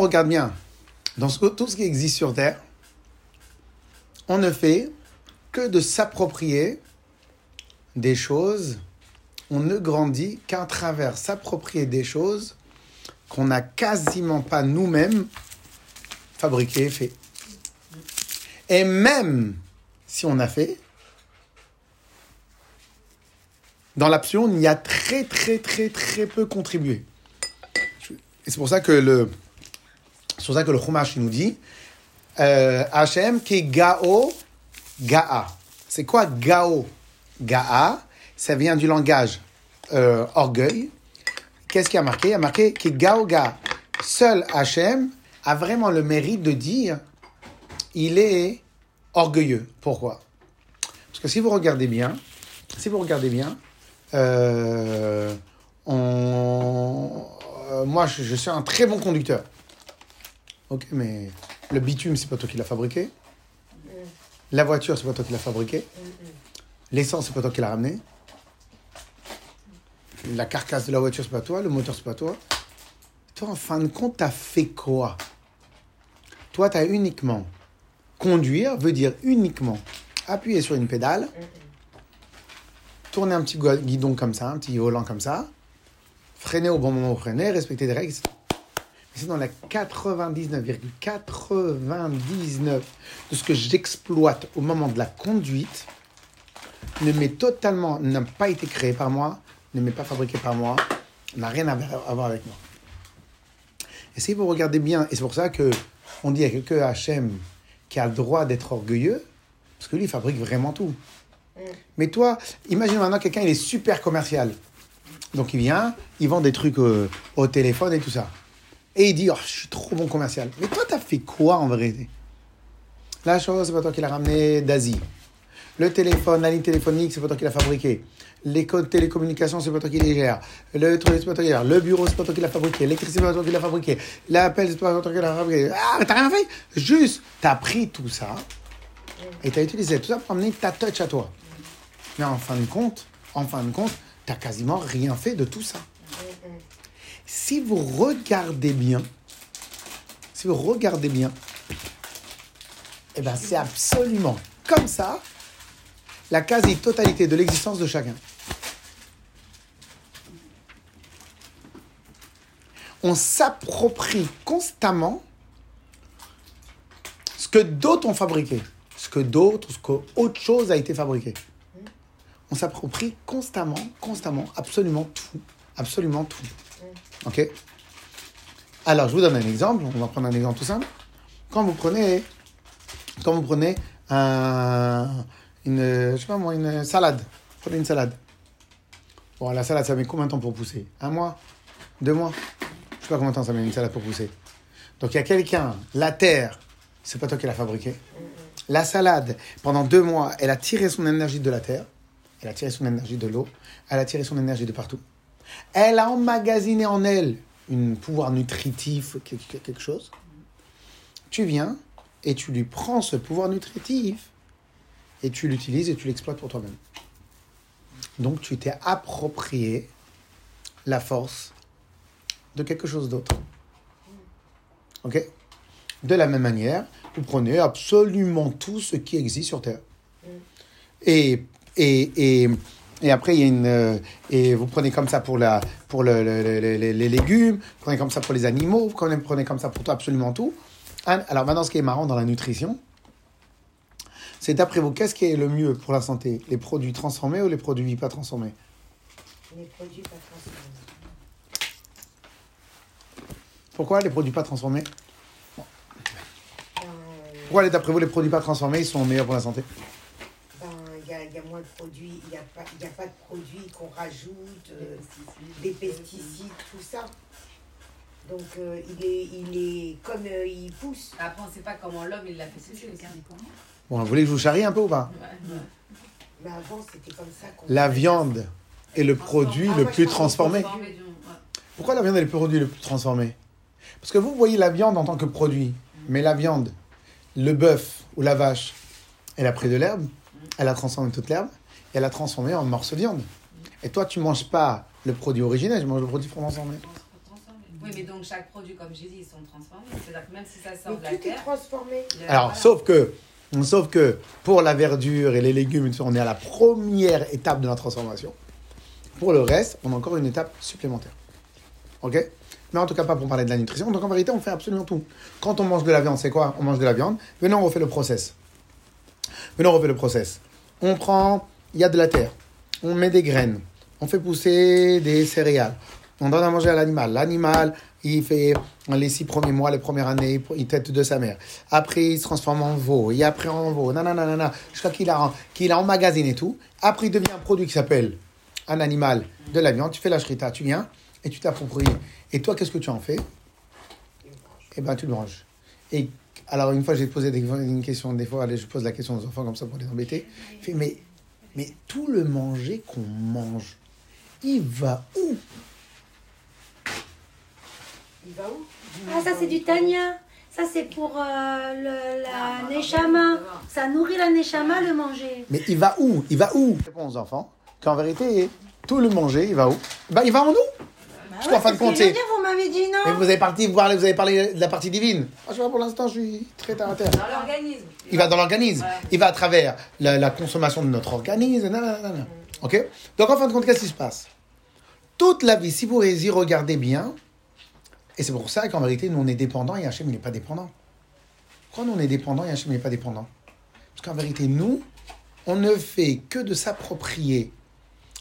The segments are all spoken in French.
regarde bien, dans tout ce qui existe sur Terre, on ne fait que de s'approprier des choses. On ne grandit qu'à travers s'approprier des choses qu'on n'a quasiment pas nous-mêmes fabriquées et fait. Et même si on a fait, dans l'absolu, on y a très très très très peu contribué. Et c'est pour ça que le, c'est pour ça que le Chumash nous dit, euh, Hachem qui Gao, Gaa. C'est quoi Gao Gaa, ça vient du langage euh, orgueil. Qu'est-ce qui a marqué? Il y a marqué qui Gao Ga. Seul Hachem a vraiment le mérite de dire il est orgueilleux. Pourquoi? Parce que si vous regardez bien, si vous regardez bien, euh, euh, moi je suis un très bon conducteur. Ok, mais le bitume, c'est pas toi qui l'as fabriqué. La voiture, c'est pas toi qui l'as fabriqué. L'essence, c'est pas toi qui l'as ramené. La carcasse de la voiture, c'est pas toi. Le moteur, c'est pas toi. Toi, en fin de compte, t'as fait quoi? Toi, t'as uniquement conduire veut dire uniquement appuyer sur une pédale, tourner un petit gui- guidon comme ça, un petit volant comme ça, freiner au bon moment où freiner, respecter des règles. C'est dans la 99,99 de ce que j'exploite au moment de la conduite ne m'est totalement, n'a pas été créé par moi, ne m'est pas fabriqué par moi, n'a rien à voir à avec moi. Et si vous regardez bien, et c'est pour ça que on dit qu'il y a que Hachem qui a le droit d'être orgueilleux, parce que lui, il fabrique vraiment tout. Mais toi, imagine maintenant quelqu'un, il est super commercial. Donc il vient, il vend des trucs euh, au téléphone et tout ça. Et il dit, oh, je suis trop bon commercial. Mais toi, t'as fait quoi en vérité? La chose, c'est pas toi qui l'as ramené d'Asie. Le téléphone, la ligne téléphonique, c'est pas toi qui l'as fabriqué. Les codes télécommunications, c'est pas toi qui les gère. Le truc, c'est pas toi qui gère. Le bureau, c'est pas toi qui l'a fabriqué. L'électricité, c'est pas toi qui l'a fabriqué. L'appel, c'est pas toi qui l'a fabriqué. Ah, mais t'as rien fait? Juste, t'as pris tout ça et t'as utilisé tout ça pour amener ta touch à toi. Mais en fin de compte, en fin de compte, t'as quasiment rien fait de tout ça. Si vous regardez bien, si vous regardez bien, eh ben c'est absolument comme ça la quasi-totalité de l'existence de chacun. On s'approprie constamment ce que d'autres ont fabriqué, ce que d'autres, ce que autre chose a été fabriqué. On s'approprie constamment, constamment, absolument tout, absolument tout. Ok Alors, je vous donne un exemple. On va prendre un exemple tout simple. Quand vous prenez, quand vous prenez un, une, je sais pas moi, une salade. Prenez une salade. Bon, la salade, ça met combien de temps pour pousser? Un mois? Deux mois? Je sais pas combien de temps ça met une salade pour pousser. Donc, il y a quelqu'un, la terre, c'est pas toi qui l'as fabriqué. La salade, pendant deux mois, elle a tiré son énergie de la terre, elle a tiré son énergie de l'eau, elle a tiré son énergie de partout. Elle a emmagasiné en elle un pouvoir nutritif, quelque quelque chose. Tu viens et tu lui prends ce pouvoir nutritif et tu l'utilises et tu l'exploites pour toi-même. Donc tu t'es approprié la force de quelque chose d'autre. Ok? De la même manière, vous prenez absolument tout ce qui existe sur Terre. Et, et, et, et après, il y a une. euh, et vous prenez comme ça pour, la, pour le- le- le- le- les, légumes, vous prenez comme ça pour les animaux, vous prenez, prenez comme ça pour tout, absolument tout. Alors maintenant, ce qui est marrant dans la nutrition, c'est d'après vous, qu'est-ce qui est le mieux pour la santé? Les produits transformés ou les produits pas transformés? Les produits pas transformés. Pourquoi les produits pas transformés? Ben, Pourquoi, d'après vous, les produits pas transformés, ils sont meilleurs pour la santé? Y, a, il y a moins de produits, il n'y a, pas- il y a pas de produits qu'on rajoute, euh, des pesticides, tout ça. Donc euh, il, est, il est comme euh, il pousse. Après, on ne sait pas comment l'homme il l'a fait sécher aussi. Bon, vous voulez que je vous charrie un peu ou pas? Mais avant c'était comme ça qu'on. La viande est le produit le plus transformé. Transformé, disons, ouais. Pourquoi la viande est le produit le plus transformé? Parce que vous voyez la viande en tant que produit, mais la viande, le bœuf ou la vache, elle a pris de l'herbe, elle a transformé toute l'herbe, et elle a transformé en morceau de viande. Et toi, tu manges pas le produit original, tu manges le produit transformé. Oui, mais donc chaque produit, comme j'ai dit, ils sont transformés. C'est-à-dire que même si ça Mais sort de la tout est terre. transformé. le- Alors, voilà. sauf que, sauf que pour la verdure et les légumes, on est à la première étape de la transformation. Pour le reste, on a encore une étape supplémentaire. Ok? Mais en tout cas, pas pour parler de la nutrition. Donc en vérité, on fait absolument tout. Quand on mange de la viande, c'est quoi? On mange de la viande. Maintenant, on refait le process. Maintenant, on refait le process. On prend, il y a de la terre. On met des graines. On fait pousser des céréales. On donne à manger à l'animal. L'animal, il fait les six premiers mois, les premières années, il tête de sa mère. Après, il se transforme en veau. Et après, en veau. Nanana, jusqu'à qu'il a, qu'il a emmagasine et tout. Après, il devient un produit qui s'appelle un animal de la viande. Tu fais la shrita, tu viens et tu t'appropries. Et toi, qu'est-ce que tu en fais? Eh ben, tu le manges. Et alors, une fois, j'ai posé des, une question, des fois, allez, je pose la question aux enfants comme ça pour les embêter. Mais, mais tout le manger qu'on mange, il va où? Il va où? Ah, ça c'est du Tania. Ça c'est pour euh, le- la Neshama. Ça nourrit la Neshama le manger. Mais il va où? Il va où? Je réponds aux enfants qu'en vérité, tout le manger, il va où? Ben, Il va en nous Parce qu'en fin de compte, c'est- vous m'avez dit Mais non. vous avez, parti, voir, vous avez parlé de la partie divine. Ah, je vois, pour l'instant, je suis très terre à terre. Dans l'organisme. Il va dans l'organisme. Ouais. Il va à travers la, la consommation de notre organisme. nanana, nanana. Ok? Donc, en fin de compte, qu'est-ce qui se passe? Toute la vie, si vous y regardez bien, et c'est pour ça qu'en vérité, nous, on est dépendants et Hachem, il n'est pas dépendant. Pourquoi nous, on est dépendants et Hachem, il n'est pas dépendant? Parce qu'en vérité, nous, on ne fait que de s'approprier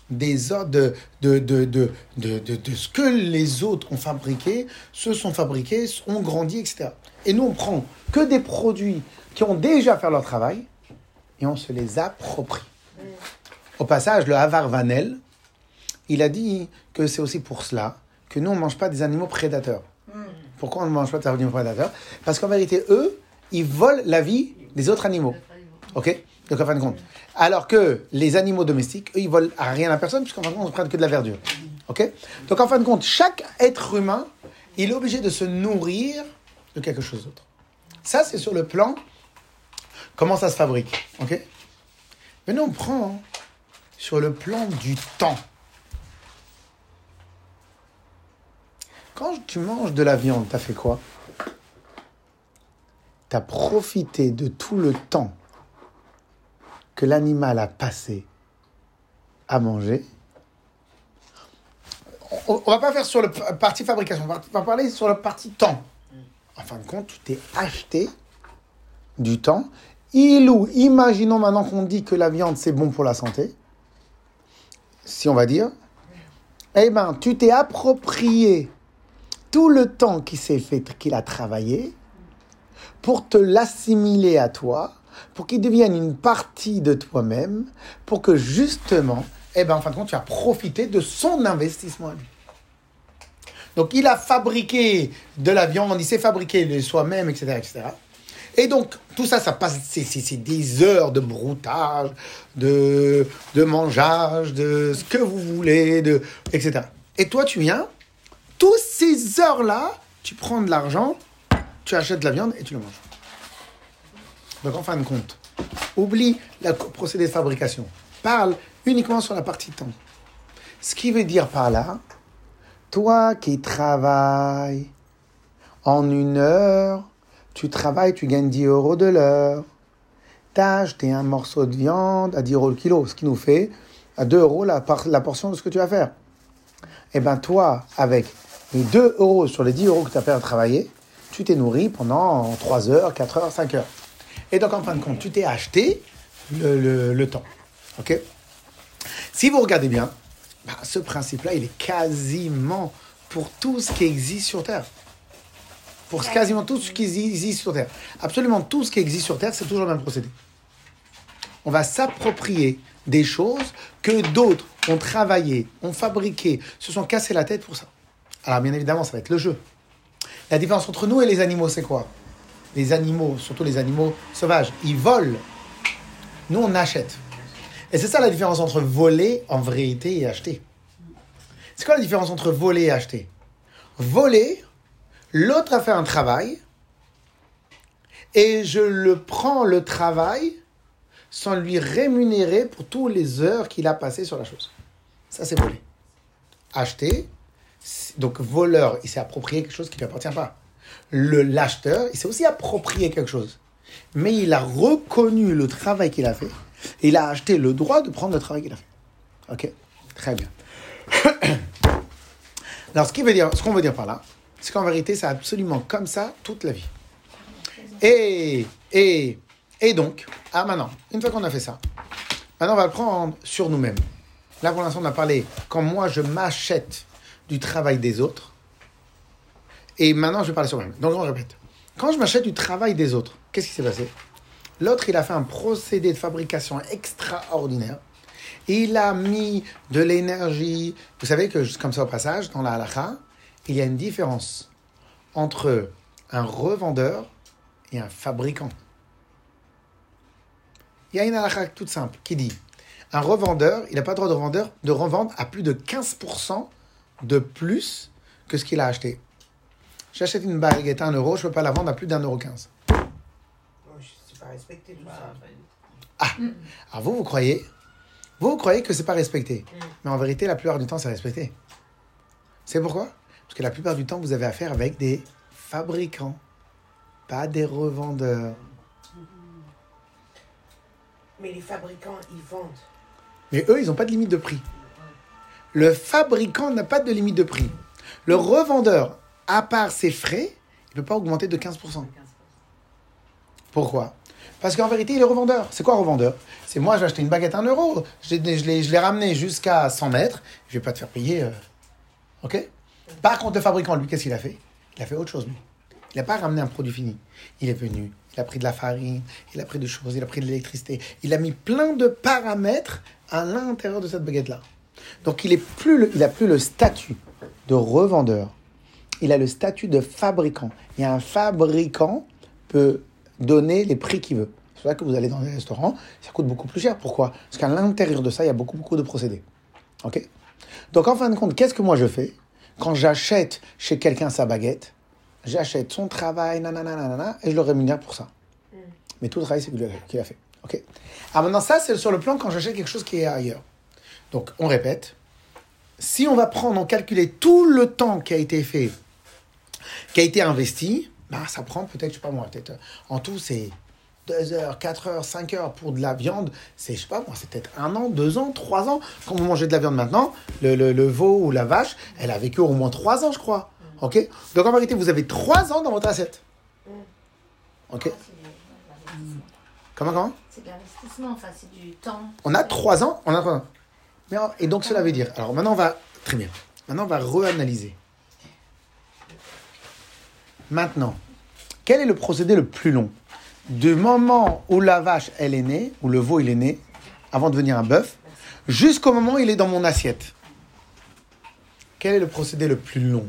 des ordres de, de, de, de, de, ce que les autres ont fabriqué, se sont fabriqués, ont grandi, etc. Et nous, on prend que des produits qui ont déjà fait leur travail et on se les approprie. Au passage, le Havar Vanel, il a dit que c'est aussi pour cela que nous, on ne mange pas des animaux prédateurs. Pourquoi on ne mange pas des animaux prédateurs? Parce qu'en vérité, eux, ils volent la vie des autres animaux. Ok? Donc, en fin de compte. Alors que les animaux domestiques, eux, ils volent à rien à personne, puisqu'en fin de compte, on ne prend que de la verdure. Ok? Donc, en fin de compte, chaque être humain, il est obligé de se nourrir de quelque chose d'autre. Ça, c'est sur le plan comment ça se fabrique. Ok? Maintenant, on prend sur le plan du temps. Quand tu manges de la viande, t'as fait quoi? T'as profité de tout le temps l'animal a passé à manger. On, va pas faire sur le partie fabrication, on va, on va parler sur la partie temps. En fin de compte, tu t'es acheté du temps. Il ou, imaginons maintenant qu'on dit que la viande c'est bon pour la santé, si on va dire, eh ben, tu t'es approprié tout le temps qu'il s'est fait, qu'il a travaillé, pour te l'assimiler à toi, pour qu'il devienne une partie de toi-même, pour que justement, eh ben, en fin de compte, tu as profité de son investissement à lui. Donc, il a fabriqué de la viande, il s'est fabriqué de soi-même, etc., etc. Et donc, tout ça, ça passe, c'est, des heures de broutage, de, de mangeage, de ce que vous voulez, de, etc. Et toi, tu viens, toutes ces heures-là, tu prends de l'argent, tu achètes de la viande et tu le manges. Donc, en fin de compte, oublie le procédé de fabrication. Parle uniquement sur la partie temps. Ce qui veut dire par là, toi qui travailles en une heure, tu travailles, tu gagnes 10 euros de l'heure. Tu as acheté un morceau de viande à 10 euros le kilo, ce qui nous fait à 2 euros la portion de ce que tu vas faire. Eh bien, toi, avec les 2 euros sur les 10 euros que tu as fait à travailler, tu t'es nourri pendant 3 heures, 4 heures, 5 heures. Et donc, en fin de compte, tu t'es acheté le, le- le temps. OK? Si vous regardez bien, bah, ce principe-là, il est quasiment pour tout ce qui existe sur Terre. Pour quasiment tout ce qui existe sur Terre. Absolument tout ce qui existe sur Terre, c'est toujours le même procédé. On va s'approprier des choses que d'autres ont travaillé, ont fabriqué, se sont cassés la tête pour ça. Alors bien évidemment, ça va être le jeu. La différence entre nous et les animaux, c'est quoi? Les animaux, surtout les animaux sauvages, ils volent. Nous, on achète. Et c'est ça la différence entre voler en vérité et acheter. C'est quoi la différence entre voler et acheter? Voler, l'autre a fait un travail et je le prends le travail sans lui rémunérer pour toutes les heures qu'il a passées sur la chose. Ça, c'est voler. Acheter, Donc, voleur, il s'est approprié quelque chose qui ne lui appartient pas. L'acheteur, il s'est aussi approprié quelque chose. Mais il a reconnu le travail qu'il a fait. Il a acheté le droit de prendre le travail qu'il a fait. Ok Très bien. Alors, ce qui veut qu'on veut dire par là, c'est qu'en vérité, c'est absolument comme ça toute la vie. Et, et, et donc, ah maintenant, une fois qu'on a fait ça, maintenant on va le prendre sur nous-mêmes. Là, pour l'instant, on a parlé quand moi je m'achète du travail des autres. Et maintenant, je vais parler sur moi-même. Donc, on répète. Quand je m'achète du travail des autres, qu'est-ce qui s'est passé? L'autre, il a fait un procédé de fabrication extraordinaire. Il a mis de l'énergie. Vous savez que, comme ça au passage, dans la halakha, il y a une différence entre un revendeur et un fabricant. Il y a une halakha toute simple qui dit un revendeur, il n'a pas le droit de, revendeur, de revendre à plus de 15% de plus que ce qu'il a acheté. J'achète une baguette à 1 euro, je ne peux pas la vendre à plus d'un euro 15. Oh, je sais pas respecter tout ça. Alors vous, vous croyez? Vous, vous croyez que c'est pas respecté? Mais en vérité, la plupart du temps, c'est respecté. C'est pourquoi? Parce que la plupart du temps, vous avez affaire avec des fabricants, pas des revendeurs. Mais les fabricants, ils vendent. Mais eux, ils n'ont pas de limite de prix. Le fabricant n'a pas de limite de prix. Le revendeur, à part ses frais, il ne peut pas augmenter de 15%. Pourquoi? Parce qu'en vérité, il est revendeur. C'est quoi revendeur? C'est moi, j'ai acheté une baguette à 1 euro. Je l'ai- ramené jusqu'à 100 mètres. Je ne vais pas te faire payer. euh, OK? Par contre, le fabricant, lui, qu'est-ce qu'il a fait? Il a fait autre chose. Il n'a pas ramené un produit fini. Il est venu, il a pris de la farine, il a pris des choses, il a pris de l'électricité. Il a mis plein de paramètres à l'intérieur de cette baguette-là. Donc, il n'a plus, plus le statut de revendeur. Il a le statut de fabricant. Et un fabricant peut donner les prix qu'il veut. C'est pour ça que vous allez dans des restaurants, ça coûte beaucoup plus cher. Pourquoi? Parce qu'à l'intérieur de ça, il y a beaucoup, beaucoup de procédés. OK? Donc, en fin de compte, qu'est-ce que moi je fais? Quand j'achète chez quelqu'un sa baguette, j'achète son travail, nanana, nanana, et je le rémunère pour ça. Mais tout le travail, c'est lui qui l'a fait. OK? Ah, maintenant, ça, c'est sur le plan quand j'achète quelque chose qui est ailleurs. Donc, on répète. Si on va prendre, on calculer tout le temps qui a été fait, qui a été investi, bah, ça prend peut-être, je sais pas moi, peut-être, euh, en tout, c'est 2 heures, 4 heures, 5 heures pour de la viande. C'est, je sais pas moi, c'est peut-être un an, deux ans, trois ans. Quand vous mangez de la viande maintenant, le, le, le veau ou la vache, elle a vécu au moins trois ans, je crois. OK? Donc, en vérité, vous avez trois ans dans votre assiette. OK? Comment, comment? C'est de l'investissement, enfin, c'est du temps. On a trois ans, on a trois ans. Mais, et donc cela veut dire. Alors maintenant on va très bien. Maintenant on va reanalyser. Maintenant, quel est le procédé le plus long? Du moment où la vache elle est née, où le veau il est né, avant de devenir un bœuf, jusqu'au moment où il est dans mon assiette. Quel est le procédé le plus long?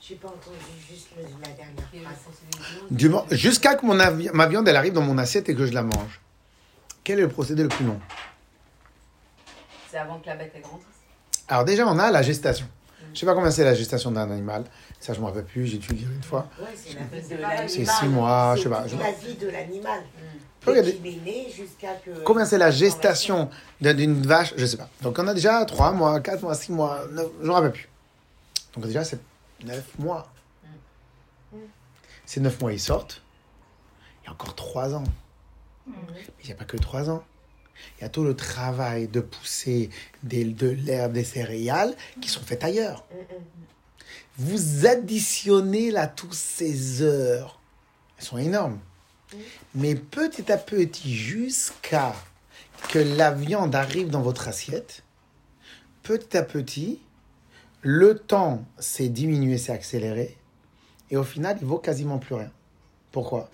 J'ai pas entendu juste la dernière phrase. Jusqu'à que mon avi- ma viande elle arrive dans mon assiette et que je la mange. Quel est le procédé le plus long? C'est avant que la bête grandisse. Alors déjà, on a la gestation. Je sais pas combien c'est la gestation d'un animal. Ça, je me rappelle plus. J'ai dû le dire une fois. Ouais, c'est la C'est vie de pareil. l'animal. C'est six mois, je sais pas. La vie de l'animal. Regardez. Depuis qu'il est né jusqu'à que. Combien c'est la gestation d'un- d'une vache? Je sais pas. Donc on a déjà 3 mois, 4 mois, 6 mois, 9, je me rappelle plus. Donc déjà, c'est 9 mois. Ces 9 mois, ils sortent. Il y a encore 3 ans. Mais il n'y a pas que 3 ans. Il y a tout le travail de pousser des- de l'herbe, des céréales qui sont faites ailleurs. Vous additionnez là toutes ces heures. Elles sont énormes. Mais petit à petit, jusqu'à que la viande arrive dans votre assiette, petit à petit, le temps s'est diminué, s'est accéléré, et au final, il vaut quasiment plus rien. Pourquoi?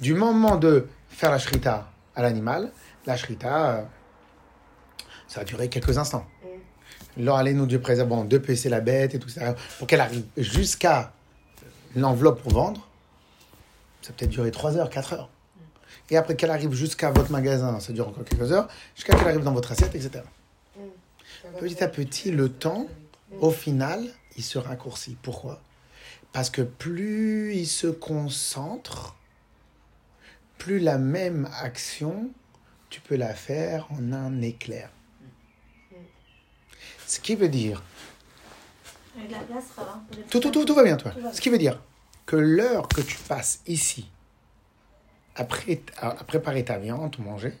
Du moment de faire la shrita à l'animal, la shrita, euh, ça a duré quelques instants. Là, allez, nous, Dieu préserve, bon, de peser la bête et tout ça, pour qu'elle arrive jusqu'à l'enveloppe pour vendre, ça peut-être duré 3 heures, 4 heures. Et après qu'elle arrive jusqu'à votre magasin, ça dure encore quelques heures, jusqu'à qu'elle arrive dans votre assiette, etc. Va Petit à petit, le temps, au final, il se raccourcit. Pourquoi? Parce que plus il se concentre, plus la même action, tu peux la faire en un éclair. Ce qui veut dire, tout, tout, tout, tout va bien, toi. Ce qui veut dire que l'heure que tu passes ici, après, à, à préparer ta viande, manger,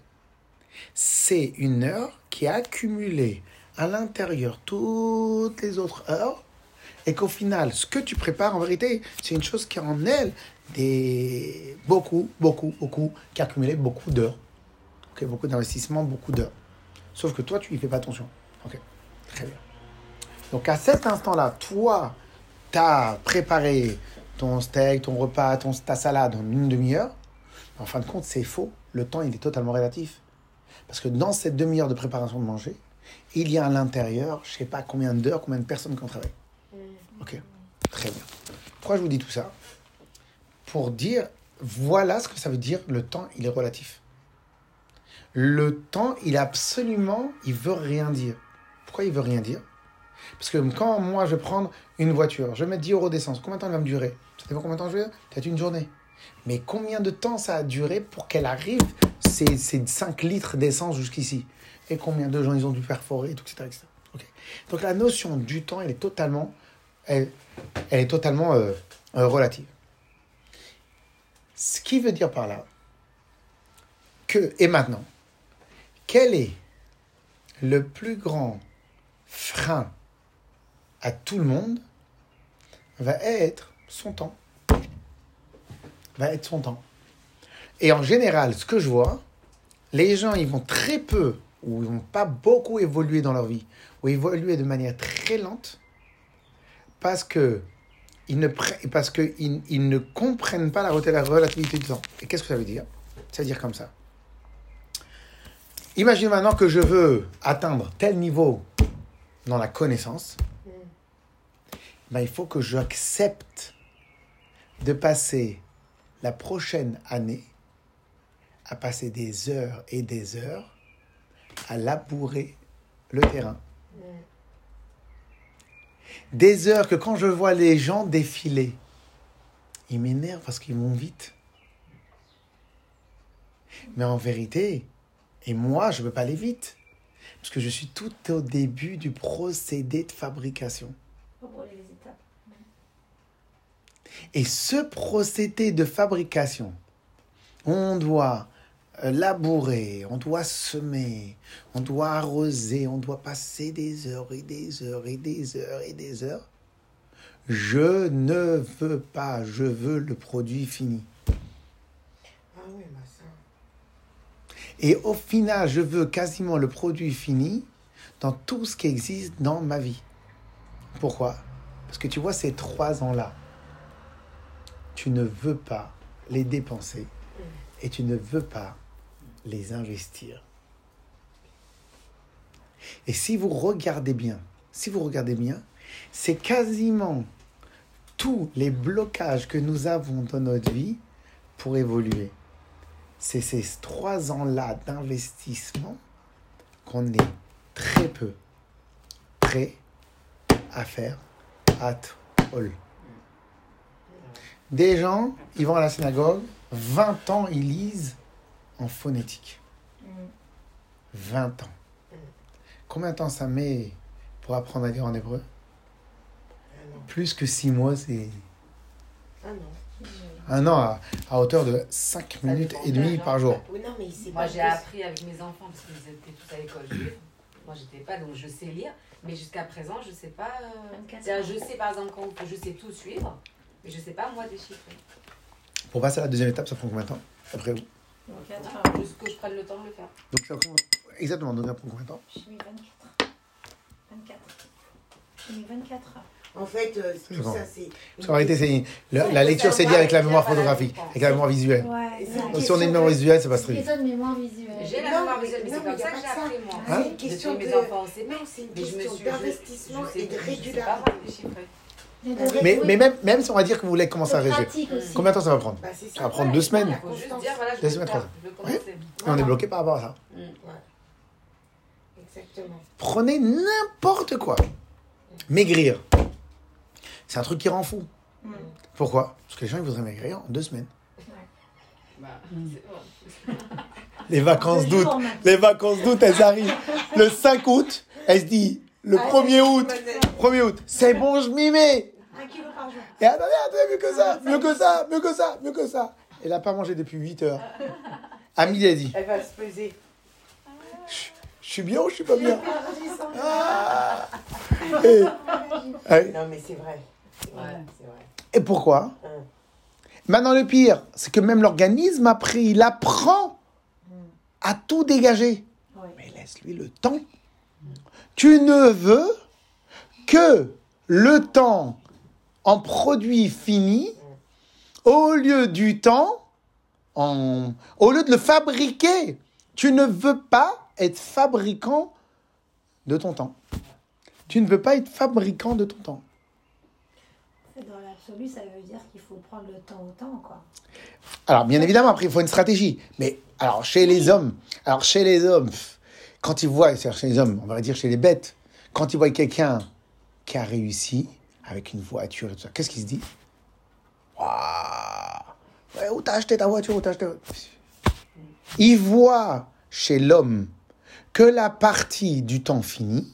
c'est une heure qui a accumulé à l'intérieur toutes les autres heures et qu'au final, ce que tu prépares, en vérité, c'est une chose qui a en elle des beaucoup, beaucoup, beaucoup, qui a accumulé beaucoup d'heures. Beaucoup d'investissements, beaucoup d'heures. Sauf que toi, tu y fais pas attention. Ok, très bien. Donc à cet instant-là, toi, tu as préparé ton steak, ton repas, ton, ta salade en une demi-heure. En fin de compte, c'est faux. Le temps, il est totalement relatif. Parce que dans cette demi-heure de préparation de manger, il y a à l'intérieur, je sais pas combien d'heures, combien de personnes qui ont travaillé. Ok, très bien. Pourquoi je vous dis tout ça? Pour dire, voilà ce que ça veut dire, le temps, il est relatif. Le temps, il absolument, il veut rien dire. Pourquoi il veut rien dire? Parce que quand moi, je vais prendre une voiture, je vais mettre 10 euros d'essence, combien de temps elle va me durer? Ça dépend combien de temps je vais Peut-être une journée. Mais combien de temps ça a duré pour qu'elle arrive ces, ces 5 litres d'essence jusqu'ici? Et combien de gens ils ont dû perforer, etc. etc. Ok. Donc la notion du temps, elle est totalement, elle est totalement euh, euh, relative. Ce qui veut dire par là que, et maintenant, quel est le plus grand frein à tout le monde va être son temps. Va être son temps. Et en général, ce que je vois, les gens, ils vont très peu, ou ils vont pas beaucoup évoluer dans leur vie, ou évoluer de manière très lente, parce que ils ne, parce que ils, ils ne comprennent pas la relativité du temps. Et qu'est-ce que ça veut dire? Ça veut dire comme ça. Imagine maintenant que je veux atteindre tel niveau dans la connaissance. Ben, il faut que j'accepte de passer la prochaine année à passer des heures et des heures à labourer le terrain. Des heures que quand je vois les gens défiler, ils m'énervent parce qu'ils vont vite. Mais en vérité, et moi, je ne peux pas aller vite. Parce que je suis tout au début du procédé de fabrication. Et ce procédé de fabrication, on doit euh, labourer, on doit semer, on doit arroser, on doit passer des heures et des heures et des heures et des heures. Je ne veux pas, je veux le produit fini. Ah oui. Et au final, je veux quasiment le produit fini dans tout ce qui existe dans ma vie. Pourquoi? Parce que tu vois, ces trois ans-là, tu ne veux pas les dépenser et tu ne veux pas les investir. Et si vous regardez bien, si vous regardez bien, c'est quasiment tous les blocages que nous avons dans notre vie pour évoluer c'est ces trois ans-là d'investissement qu'on est très peu prêt à faire at all. Des gens, ils vont à la synagogue, 20 ans, ils lisent en phonétique. 20 ans. Combien de temps ça met pour apprendre à lire en hébreu? Plus que 6 mois, c'est Ah non. Un an à, à hauteur de 5 minutes et de demie par jour. Oui, non, mais Moi, j'ai appris avec mes enfants parce qu'ils étaient tous à l'école juive. Moi, j'étais pas, donc je sais lire. Mais jusqu'à présent, je sais pas. euh, 24 c'est-à-dire, je sais par exemple quand je sais tout suivre, mais je sais pas moi déchiffrer. Pour passer à la deuxième étape, ça prend combien de temps Après vous Donc 4 heures. Juste que je prenne le temps de le faire. Donc ça prend exactement, donc ça prend combien de temps J'ai mis 24. 24. J'ai mis 24 heures. En fait, euh, tout bon. ça, c'est. Parce qu'en réalité, c'est la, lecture, c'est dit avec la mémoire photographique, avec la mémoire visuelle. Ouais, Donc si on a une mémoire visuelle, ça passe très vite. Question de mémoire visuelle. J'ai la Non, mémoire mais- visuelle, mais c'est comme ça pas que j'ai appris moi. Hein C'est une question de. Non, c'est une d'investissement et de régularité. Mais, même, même si on va dire que vous voulez commencer à aussi. combien de temps ça va prendre Bah, Ça va prendre deux semaines. Deux semaines, trois. Et on est bloqué par rapport à ça. Mm. Exactement. Prenez n'importe quoi. Maigrir. C'est un truc qui rend fou. Mm. Pourquoi? Parce que les gens ils voudraient maigrir en deux semaines. Bah, bon. Les vacances d'août. Les vacances d'août, elles arrivent. Le 5 août, elle se dit le Ah, 1er août. Manette. 1er août. C'est bon, je m'y mets. Un kilo par jour. Et attendez, attendez, mieux que ça, mieux que ça, mieux que ça, mieux que ça. Elle n'a pas mangé depuis 8 heures. Ami a dit Elle va se peser. Je suis bien ou je suis pas bien? Ah. et, et- Non, mais c'est vrai. Ouais. Et pourquoi Hein. Maintenant, le pire, c'est que même l'organisme, après, il apprend à tout dégager. Ouais. Mais laisse-lui le temps. Tu ne veux que le temps en produit fini au lieu du temps, en, au lieu de le fabriquer. Tu ne veux pas être fabricant de ton temps. Tu ne veux pas être fabricant de ton temps. Dans l'absolu, ça veut dire qu'il faut prendre le temps au temps, quoi. Alors, bien évidemment, après, il faut une stratégie. Mais, alors, chez les hommes, alors, chez les hommes, quand ils voient, c'est-à-dire chez les hommes, on va dire chez les bêtes, quand ils voient quelqu'un qui a réussi avec une voiture et tout ça, qu'est-ce qu'ils se disent? Waouh Ouais, Où t'as acheté ta voiture Où t'as acheté Ils voient chez l'homme que la partie du temps fini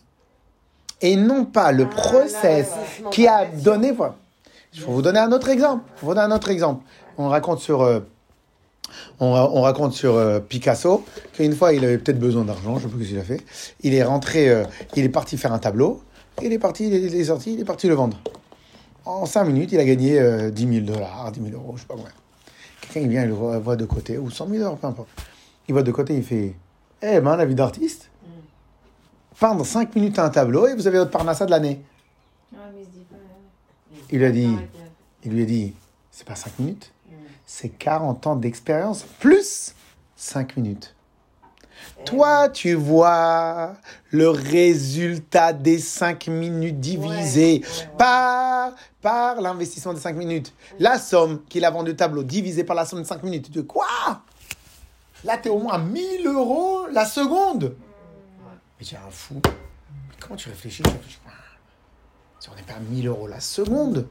et non pas le process l'investissement qui a donné. Voilà. Je vais vous donner un autre exemple. Je vais vous donner un autre exemple. On raconte sur, euh, on, ra- on raconte sur euh, Picasso qu'une fois il avait peut-être besoin d'argent, je sais plus ce qu'il a fait. Il est rentré, euh, il est parti faire un tableau. Il est parti, il est, il est sorti, il est parti le vendre. En 5 minutes, il a gagné euh, 10 000 dollars, 10 000 euros, je sais pas combien. Quelqu'un il vient, il le voit, voit de côté, ou 100 000 euros, peu importe. Il voit de côté, il fait Eh ben, la vie d'artiste, peindre 5 minutes un tableau et vous avez votre parnassa de l'année. Ouais, mais il se dit pas. Il lui a dit, il lui a dit, c'est pas 5 minutes, c'est 40 ans d'expérience plus 5 minutes. Toi, tu vois le résultat des 5 minutes divisé par, par l'investissement des 5 minutes. La somme qu'il a vendu le tableau divisé par la somme de 5 minutes. Dis quoi? Là, tu es au moins à 1000 euros la seconde. Mais tu es un fou. Mais comment tu réfléchis Tu réfléchis, si on n'est pas à 1000 euros la seconde.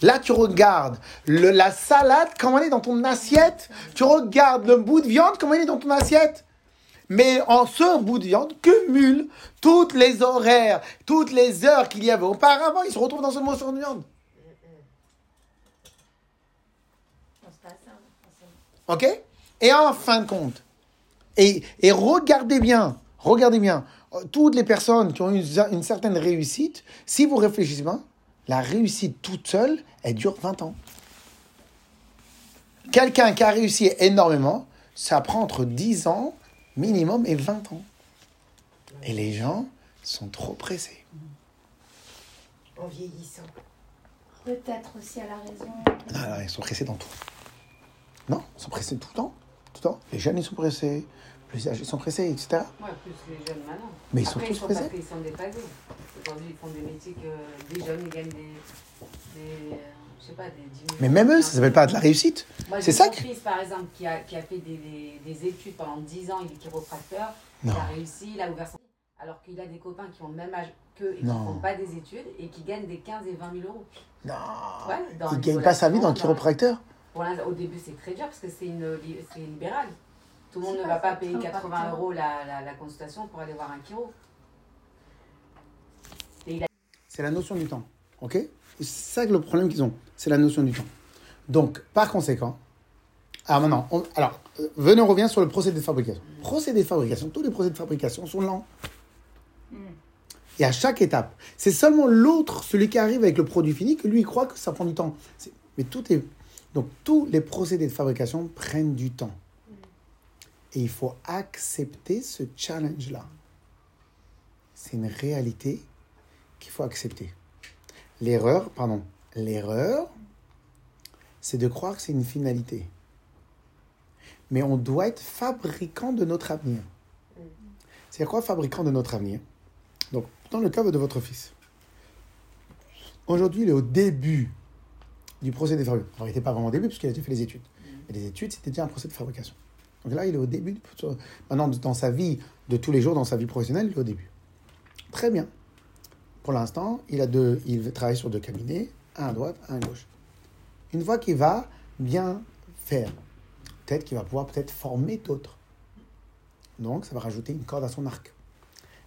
Là, tu regardes la salade, comment elle est dans ton assiette. Tu regardes le bout de viande, comment il est dans ton assiette. Mais en ce bout de viande cumule toutes les horaires, toutes les heures qu'il y avait auparavant. Il se retrouve dans ce morceau de viande. OK? Et en fin de compte, et, regardez bien, regardez bien, toutes les personnes qui ont eu une, une certaine réussite, si vous réfléchissez bien, la réussite toute seule, elle dure 20 ans. Quelqu'un qui a réussi énormément, ça prend entre 10 ans minimum et 20 ans. Et les gens sont trop pressés. En vieillissant. Peut-être aussi à la raison. Ah, là, ils sont pressés dans tout. Non, ils sont pressés tout le temps. Tout le temps. Les jeunes, ils sont pressés. Les âgés sont pressés, etc. Ouais, plus les jeunes maintenant. Mais ils sont Après, tous ils sont pressés. parce qu'ils sont dépassés. Aujourd'hui, ils font des métiers que des jeunes, ils gagnent des. des je sais pas, des 10 000 Mais même eux, ça s'appelle pas de la réussite. C'est ça mon que- fils, par exemple, qui a, qui a fait des, des, des études pendant 10 ans, il est chiropracteur, Non. il a réussi, il a ouvert son... Alors qu'il a des copains qui ont le même âge qu'eux et qui ne font pas des études et qui gagnent des 15 et 20 000 euros. Non. Ouais, dans ils gagnent pas sa vie dans le chiropracteur. Pour au début, c'est très dur parce que c'est une, li- c'est libéral. Tout le monde C'est ne va pas payer chiropracteur. 80 euros la, la, la consultation pour aller voir un chiro. A C'est la notion du temps. OK? C'est ça que le problème qu'ils ont. C'est la notion du temps. Donc, par conséquent, alors maintenant, on- alors, euh, venez, on revient sur le procédé de fabrication. Procédé de fabrication, tous les procédés de fabrication sont lents. Et à chaque étape, c'est seulement l'autre, celui qui arrive avec le produit fini, que lui, il croit que ça prend du temps. Mais tout est. Donc, tous les procédés de fabrication prennent du temps. Et il faut accepter ce challenge-là. C'est une réalité qu'il faut accepter. L'erreur, pardon, l'erreur, c'est de croire que c'est une finalité. Mais on doit être fabricant de notre avenir. C'est quoi fabricant de notre avenir? Donc, dans le cas de votre fils, aujourd'hui, il est au début du procédé de fabrication. Alors, il n'était pas vraiment au début, puisqu'il a déjà fait les études. Mais les études, c'était déjà un procédé de fabrication. Donc là, il est au début. Maintenant, dans sa vie de tous les jours, dans sa vie professionnelle, il est au début. Très bien. Pour l'instant, il, a deux, il travaille sur deux cabinets, un à droite, un à gauche. Une fois qu'il va bien faire, peut-être qu'il va pouvoir peut-être former d'autres. Donc, ça va rajouter une corde à son arc.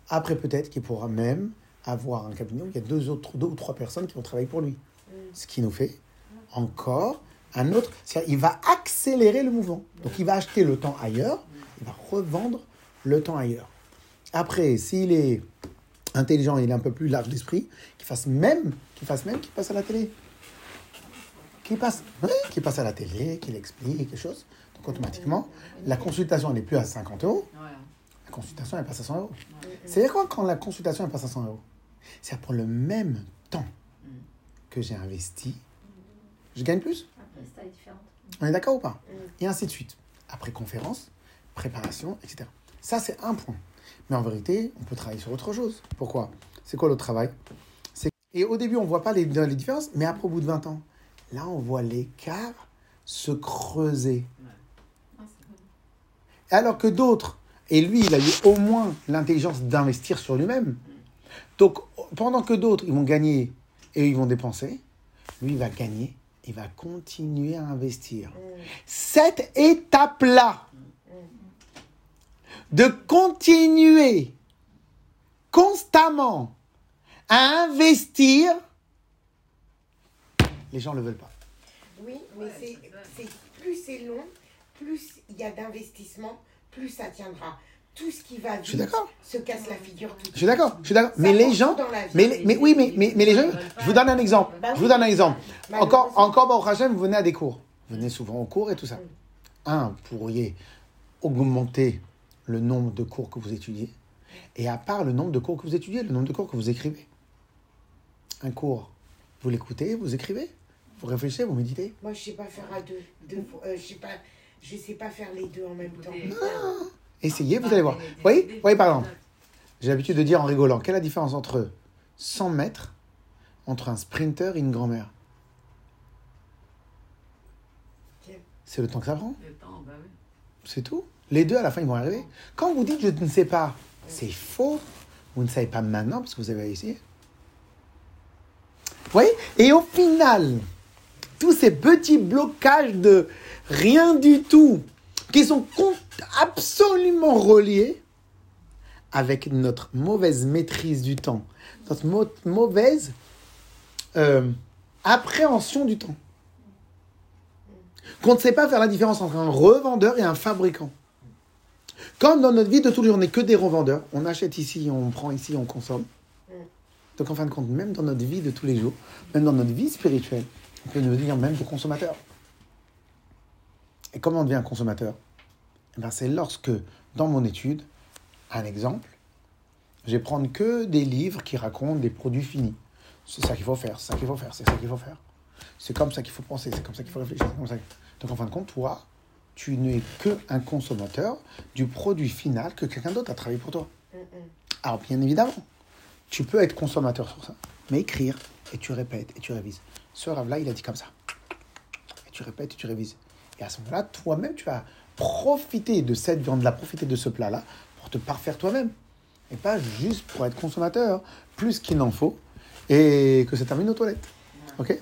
Après, peut-être qu'il pourra même avoir un cabinet où il y a deux, autres, deux ou trois personnes qui vont travailler pour lui. Ce qui nous fait encore un autre. c'est-à-dire, Il va accélérer le mouvement. Donc il va acheter le temps ailleurs, il va revendre le temps ailleurs. Après, s'il est intelligent, il est un peu plus large d'esprit, qu'il fasse même, qu'il fasse même, qu'il passe à la télé. Qu'il passe, oui, qu'il passe à la télé, qu'il explique quelque chose. Donc automatiquement, la consultation n'est plus à 50 euros, la consultation elle passe à 100 euros. C'est quoi quand la consultation elle passe à 100 euros? C'est pour le même temps que j'ai investi, je gagne plus. Différente. On est d'accord ou pas Et ainsi de suite. Après conférence, préparation, etc. Ça, c'est un point. Mais en vérité, on peut travailler sur autre chose. Pourquoi? C'est quoi le travail? Et au début, on ne voit pas les, les différences, mais après, au bout de 20 ans, là, on voit l'écart se creuser. Ah. Alors que d'autres, et lui, il a eu au moins l'intelligence d'investir sur lui-même. Donc, pendant que d'autres, ils vont gagner et ils vont dépenser, lui, il va gagner, il va continuer à investir. Cette étape-là, de continuer constamment à investir, les gens ne le veulent pas. Oui, mais Ouais, c'est- plus c'est long, plus il y a d'investissement, plus ça tiendra. Tout ce qui va Je suis d'accord. se casse la figure tout Je suis d'accord, je suis d'accord. Mais les gens, dans la vie. mais, les- mais oui, mais, mais, mais les gens, je vous donne un exemple. Bah Je vous donne un exemple. Bah, Encore, encore, au Hachem, vous venez à des cours. Vous venez souvent aux cours et tout ça. Un, vous pourriez augmenter le nombre de cours que vous étudiez. Et à part le nombre de cours que vous étudiez, le nombre de cours que vous écrivez. Un cours, vous l'écoutez, vous écrivez, vous réfléchissez, vous méditez. Moi, je sais pas faire à deux. euh, je sais pas, je sais pas faire les deux en même temps. Écoutez, Essayez, vous allez voir. Vous voyez, vous voyez par exemple, j'ai l'habitude de dire en rigolant, quelle est la différence entre 100 mètres, entre un sprinter et une grand-mère. C'est le temps que ça prend. Bah. C'est tout. Les deux, à la fin, ils vont arriver. Quand vous dites je ne sais pas, c'est faux. Vous ne savez pas maintenant parce que vous avez essayé. Vous voyez? Et au final, tous ces petits blocages de rien du tout, qui sont absolument reliés avec notre mauvaise maîtrise du temps, notre mau- mauvaise euh, appréhension du temps. Qu'on ne sait pas faire la différence entre un revendeur et un fabricant. Comme dans notre vie de tous les jours, on n'est que des revendeurs. On achète ici, on prend ici, on consomme. Donc en fin de compte, même dans notre vie de tous les jours, même dans notre vie spirituelle, on peut devenir même des consommateurs. Et comment on devient un consommateur Eh ben, C'est lorsque, dans mon étude, un exemple, je vais prendre que des livres qui racontent des produits finis. C'est ça qu'il faut faire, c'est ça qu'il faut faire, c'est ça qu'il faut faire. C'est comme ça qu'il faut penser, c'est comme ça qu'il faut réfléchir. Comme ça. Donc en fin de compte, toi, tu n'es que un consommateur du produit final que quelqu'un d'autre a travaillé pour toi. Alors bien évidemment, tu peux être consommateur sur ça, mais écrire, et tu répètes, et tu révises. Ce rave-là, il a dit comme ça. Et tu répètes, et tu révises. Et à ce moment-là, toi-même, tu vas profiter de cette viande-là, profiter de ce plat-là, pour te parfaire toi-même. Et pas juste pour être consommateur, plus qu'il n'en faut, et que ça termine aux toilettes. Ok?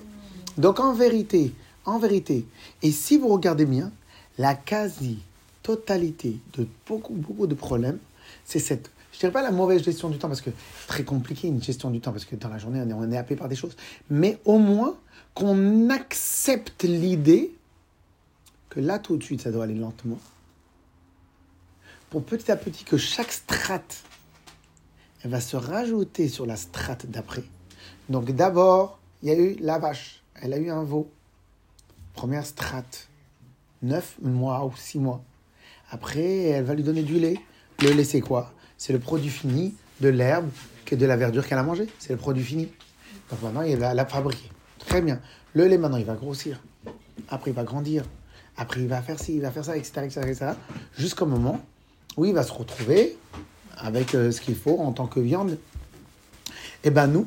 Donc en vérité, en vérité, et si vous regardez bien, la quasi-totalité de beaucoup, beaucoup de problèmes, c'est cette, je dirais pas la mauvaise gestion du temps, parce que c'est très compliqué une gestion du temps, parce que dans la journée, on est, on est happé par des choses, mais au moins qu'on accepte l'idée là, tout de suite, ça doit aller lentement, pour petit à petit que chaque strate, elle va se rajouter sur la strate d'après. Donc d'abord, il y a eu la vache, elle a eu un veau. Première strate, 9 mois ou 6 mois. Après, elle va lui donner du lait. Le lait, c'est quoi? C'est le produit fini de l'herbe, que de la verdure qu'elle a mangée. C'est le produit fini. Donc maintenant, il va la fabriquer. Très bien. Le lait, maintenant, il va grossir. Après, il va grandir. Après, il va faire ci, il va faire ça, etc. etc., etc. Jusqu'au moment où il va se retrouver avec euh, ce qu'il faut en tant que viande. Et ben nous,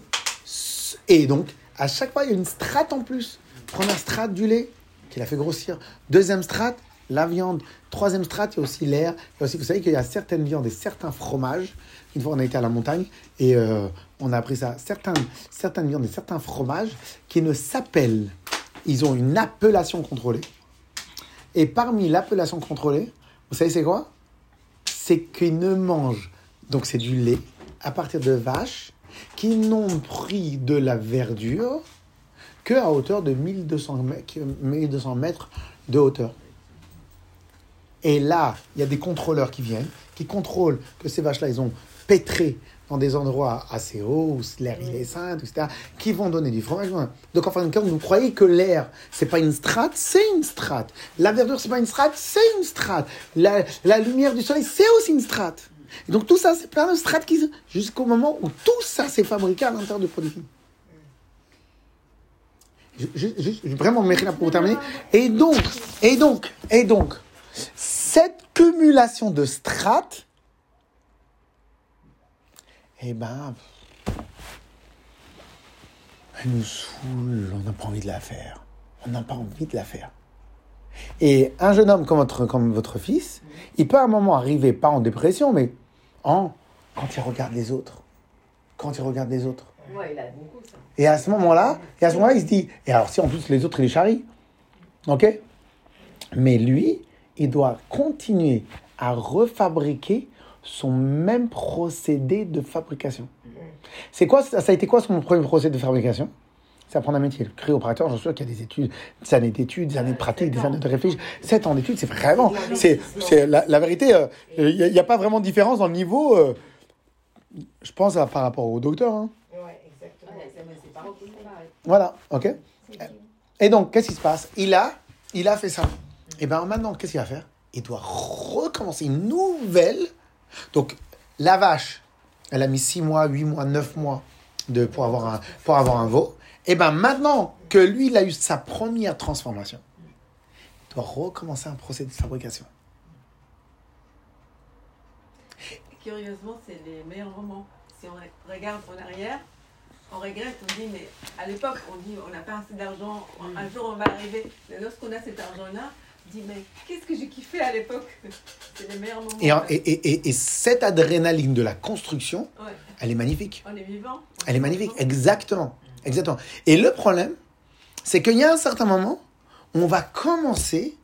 et donc, à chaque fois, il y a une strate en plus. Première strate du lait, qui l'a fait grossir. Deuxième strate, la viande. Troisième strate, il y a aussi l'air. Aussi, vous savez qu'il y a certaines viandes et certains fromages. Une fois, on a été à la montagne et euh, on a appris ça. Certaines viandes et certains fromages qui ne s'appellent, ils ont une appellation contrôlée. Et parmi l'appellation contrôlée, vous savez c'est quoi? C'est qu'ils ne mangent, donc c'est du lait, à partir de vaches qui n'ont pris de la verdure que à hauteur de 1200 mètres, 1200 mètres de hauteur. Et là, il y a des contrôleurs qui viennent, qui contrôlent que ces vaches-là, ils ont pétré dans des endroits assez hauts, où l'air il est sain, etc., qui vont donner du fromage. Donc, en fin de compte, vous croyez que l'air, c'est pas une strate, c'est une strate. La verdure, c'est pas une strate, c'est une strate. La, lumière du soleil, c'est aussi une strate. Donc, tout ça, c'est plein de strates qui... jusqu'au moment où tout ça s'est fabriqué à l'intérieur du produit. Je, je, je- vraiment, Mérina, pour terminer. Et donc, et donc, et donc, cette cumulation de strates, eh ben, elle nous saoule, on n'a pas envie de la faire. On n'a pas envie de la faire. Et un jeune homme comme votre, comme votre fils, il peut à un moment arriver, pas en dépression, mais en, quand il regarde les autres. Quand il regarde les autres. Ouais, il a beaucoup ça. Et à ce moment-là, et à ce moment-là, il se dit, et alors si en plus les autres, il les charrie, ok? Mais lui, il doit continuer à refabriquer son même procédé de fabrication. C'est quoi, ça a été quoi son premier procédé de fabrication? C'est apprendre un métier. Le créopérateur, je suis sûr qu'il y a des études, des années d'études, des années de pratique, des années de réfléchir. Sept ans d'études, c'est vraiment, c'est, c'est la, la vérité. euh, Il n'y a, il y a pas vraiment de différence dans le niveau. euh, je pense à- par rapport au docteur. hein. Ouais, exactement. Voilà, ok. Et donc, qu'est-ce qui se passe? Il a, il a fait ça. Et bien maintenant, qu'est-ce qu'il va faire? Il doit recommencer une nouvelle. Donc, la vache, elle a mis 6 mois, 8 mois, 9 mois de, pour, avoir un, pour avoir un veau. Et bien maintenant que lui, il a eu sa première transformation, il doit recommencer un procédé de fabrication. Curieusement, c'est les meilleurs moments. Si on regarde en arrière, on regrette, on dit, mais à l'époque, on dit, on n'a pas assez d'argent, un jour on va arriver. Mais lorsqu'on a cet argent-là, dit, mais qu'est-ce que j'ai kiffé à l'époque? C'est les meilleurs moments. Et, en- et, et, et- et cette adrénaline de la construction, Ouais, elle est magnifique. on est vivant. Elle est magnifique, exactement. Exactement. Et le problème, c'est qu'il y a un certain moment, on va commencer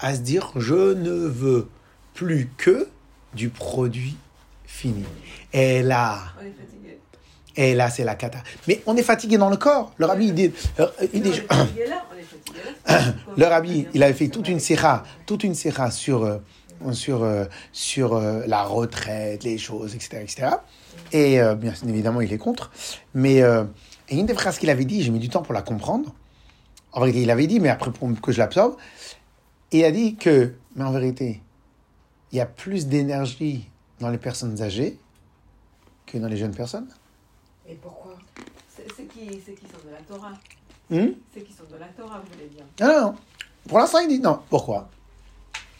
à se dire je ne veux plus que du produit fini. Et là, On est fatigué. et là, c'est la cata. Mais on est fatigué dans le corps. Le rabbi, il dit, euh, il dit- là, on est fatigué là. le rabbi, il avait fait toute une séra, toute une sur, euh, sur, euh, sur euh, la retraite, les choses, etc. etc. Et bien évidemment, il est contre. Mais une des phrases qu'il avait dit, j'ai mis du temps pour la comprendre. En vérité, il avait dit, mais après pour que je l'absorbe, il a dit que, mais en vérité, il y a plus d'énergie dans les personnes âgées que dans les jeunes personnes. Et pourquoi? C'est qui, qui sont de la Torah? Hmm Ceux qui sont de la Torah, vous voulez dire. Non, non, non. Pour l'instant, il dit non. Pourquoi?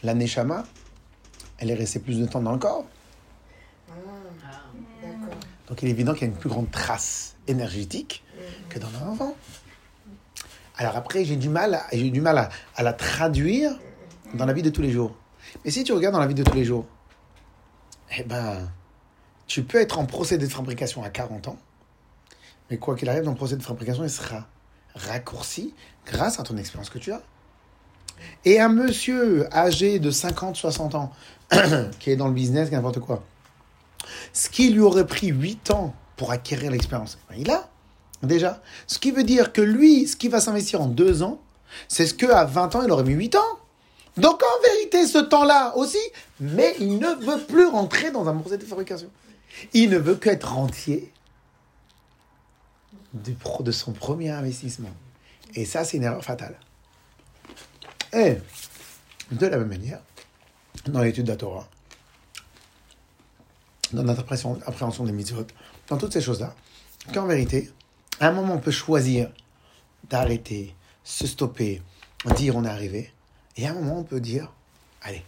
La Neshama, elle est restée plus de temps dans le corps. Ah, Ah. Donc il est évident qu'il y a une plus grande trace énergétique que dans un enfant. Alors après, j'ai du mal, à- j'ai du mal à, à la traduire dans la vie de tous les jours. Mais si tu regardes dans la vie de tous les jours, eh ben, tu peux être en procédé de fabrication à 40 ans, mais quoi qu'il arrive, dans le procédé de fabrication, il sera raccourci grâce à ton expérience que tu as. Et un monsieur âgé de 50, 60 ans, qui est dans le business, n'importe quoi, ce qui lui aurait pris 8 ans pour acquérir l'expérience, ben, il a déjà. Ce qui veut dire que lui, ce qui va s'investir en 2 ans, c'est ce qu'à 20 ans, il aurait mis 8 ans. Donc en vérité, ce temps-là aussi, mais il ne veut plus rentrer dans un procédé de fabrication. Il ne veut qu'être rentier de son premier investissement. Et ça, c'est une erreur fatale. Et de la même manière, dans l'étude de la Torah, dans notre appréhension, appréhension des mitzvot, dans toutes ces choses-là, qu'en vérité, à un moment, on peut choisir d'arrêter, se stopper, dire on est arrivé, et à un moment, on peut dire, allez,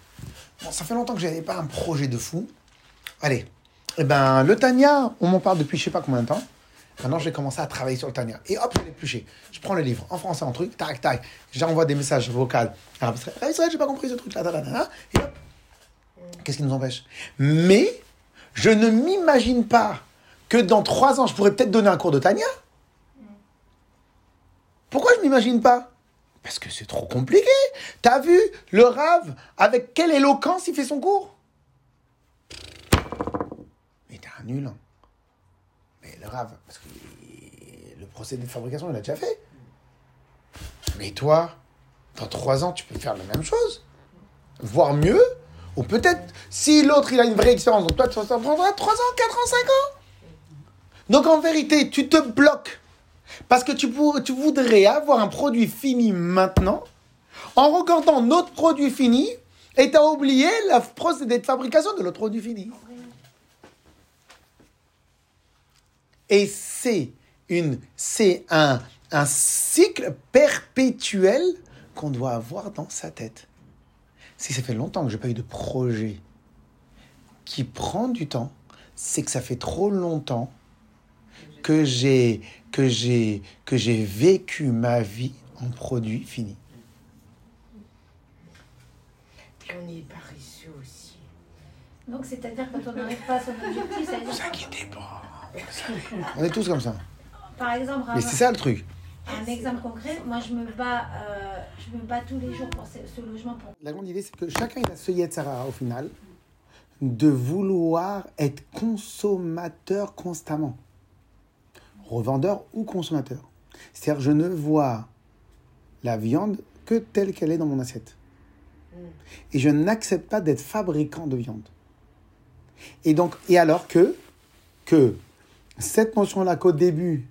bon, ça fait longtemps que je n'avais pas un projet de fou, allez, eh ben, le Tania, on m'en parle depuis je sais pas combien de temps, Maintenant, j'ai commencé à travailler sur le Tania. Et hop, je l'ai épluché. Je prends le livre en français, en truc, tac, tac. J'envoie des messages vocaux. Ah, Israël, j'ai pas compris ce truc-là. Et hop. Qu'est-ce qui nous empêche? Mais je ne m'imagine pas que dans trois ans, je pourrais peut-être donner un cours de Tania. Pourquoi je m'imagine pas? Parce que c'est trop compliqué. T'as vu le rave avec quelle éloquence il fait son cours? Mais t'es un nul. hein. Rav, parce que le procédé de fabrication, il a déjà fait. Mais toi, dans trois ans, tu peux faire la même chose, voire mieux, ou peut-être, si l'autre, il a une vraie expérience, donc toi, ça prendra trois ans, quatre ans, cinq ans. Donc en vérité, tu te bloques. Parce que tu, tu voudrais avoir un produit fini maintenant, en regardant notre produit fini, et tu as oublié le procédé de fabrication de l'autre produit fini. Et c'est une, c'est un, un cycle perpétuel qu'on doit avoir dans sa tête. Si ça fait longtemps que je n'ai pas eu de projet qui prend du temps, c'est que ça fait trop longtemps que j'ai que j'ai que j'ai vécu ma vie en produit fini. Puis on est paresseux aussi. Donc, c'est-à-dire quand on n'arrive pas à son objectif, Ne c'est-à-dire, vous inquiétez pas. On est tous comme ça. par exemple, Mais c'est ça le truc. un exemple concret, moi je me bats, euh, je me bats tous les jours pour ce, ce logement pour La grande idée, c'est que chacun il a ce Yetzara au final de vouloir être consommateur constamment. Revendeur ou consommateur. C'est-à-dire, je ne vois la viande que telle qu'elle est dans mon assiette. Et je n'accepte pas d'être fabricant de viande. Et donc, et alors que, que cette notion-là qu'au début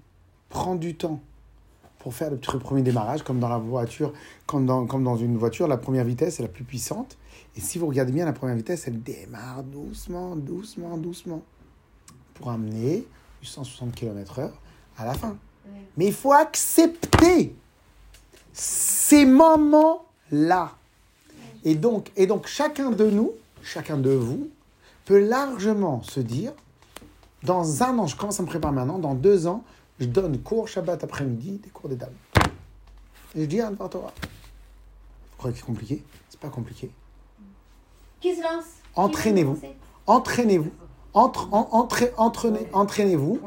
prend du temps pour faire le premier démarrage, comme dans la voiture, comme dans, comme dans une voiture, la première vitesse est la plus puissante. Et si vous regardez bien, la première vitesse, elle démarre doucement, doucement, doucement, pour amener 160 km/h à la fin. Mais il faut accepter ces moments-là. Et donc, et donc, chacun de nous, chacun de vous, peut largement se dire, dans un an, je commence à me préparer maintenant, dans deux ans, je donne cours Shabbat après-midi, des cours des dames. Et je dis à Torah. Vous croyez que c'est compliqué? C'est pas compliqué. Qui se lance? Entraînez-vous. Entraînez-vous. Entre, en- entra- entraînez- Entraînez-vous.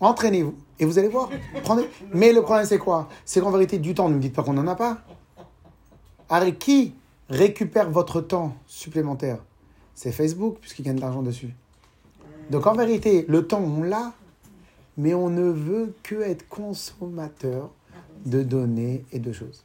Entraînez-vous. Et vous allez voir. Prenez. Mais le problème, c'est quoi? C'est qu'en vérité, du temps, ne me dites pas qu'on n'en a pas. Avec qui récupère votre temps supplémentaire? C'est Facebook, puisqu'il gagne de l'argent dessus. Donc en vérité, le temps, on l'a, mais on ne veut que être consommateur de données et de choses.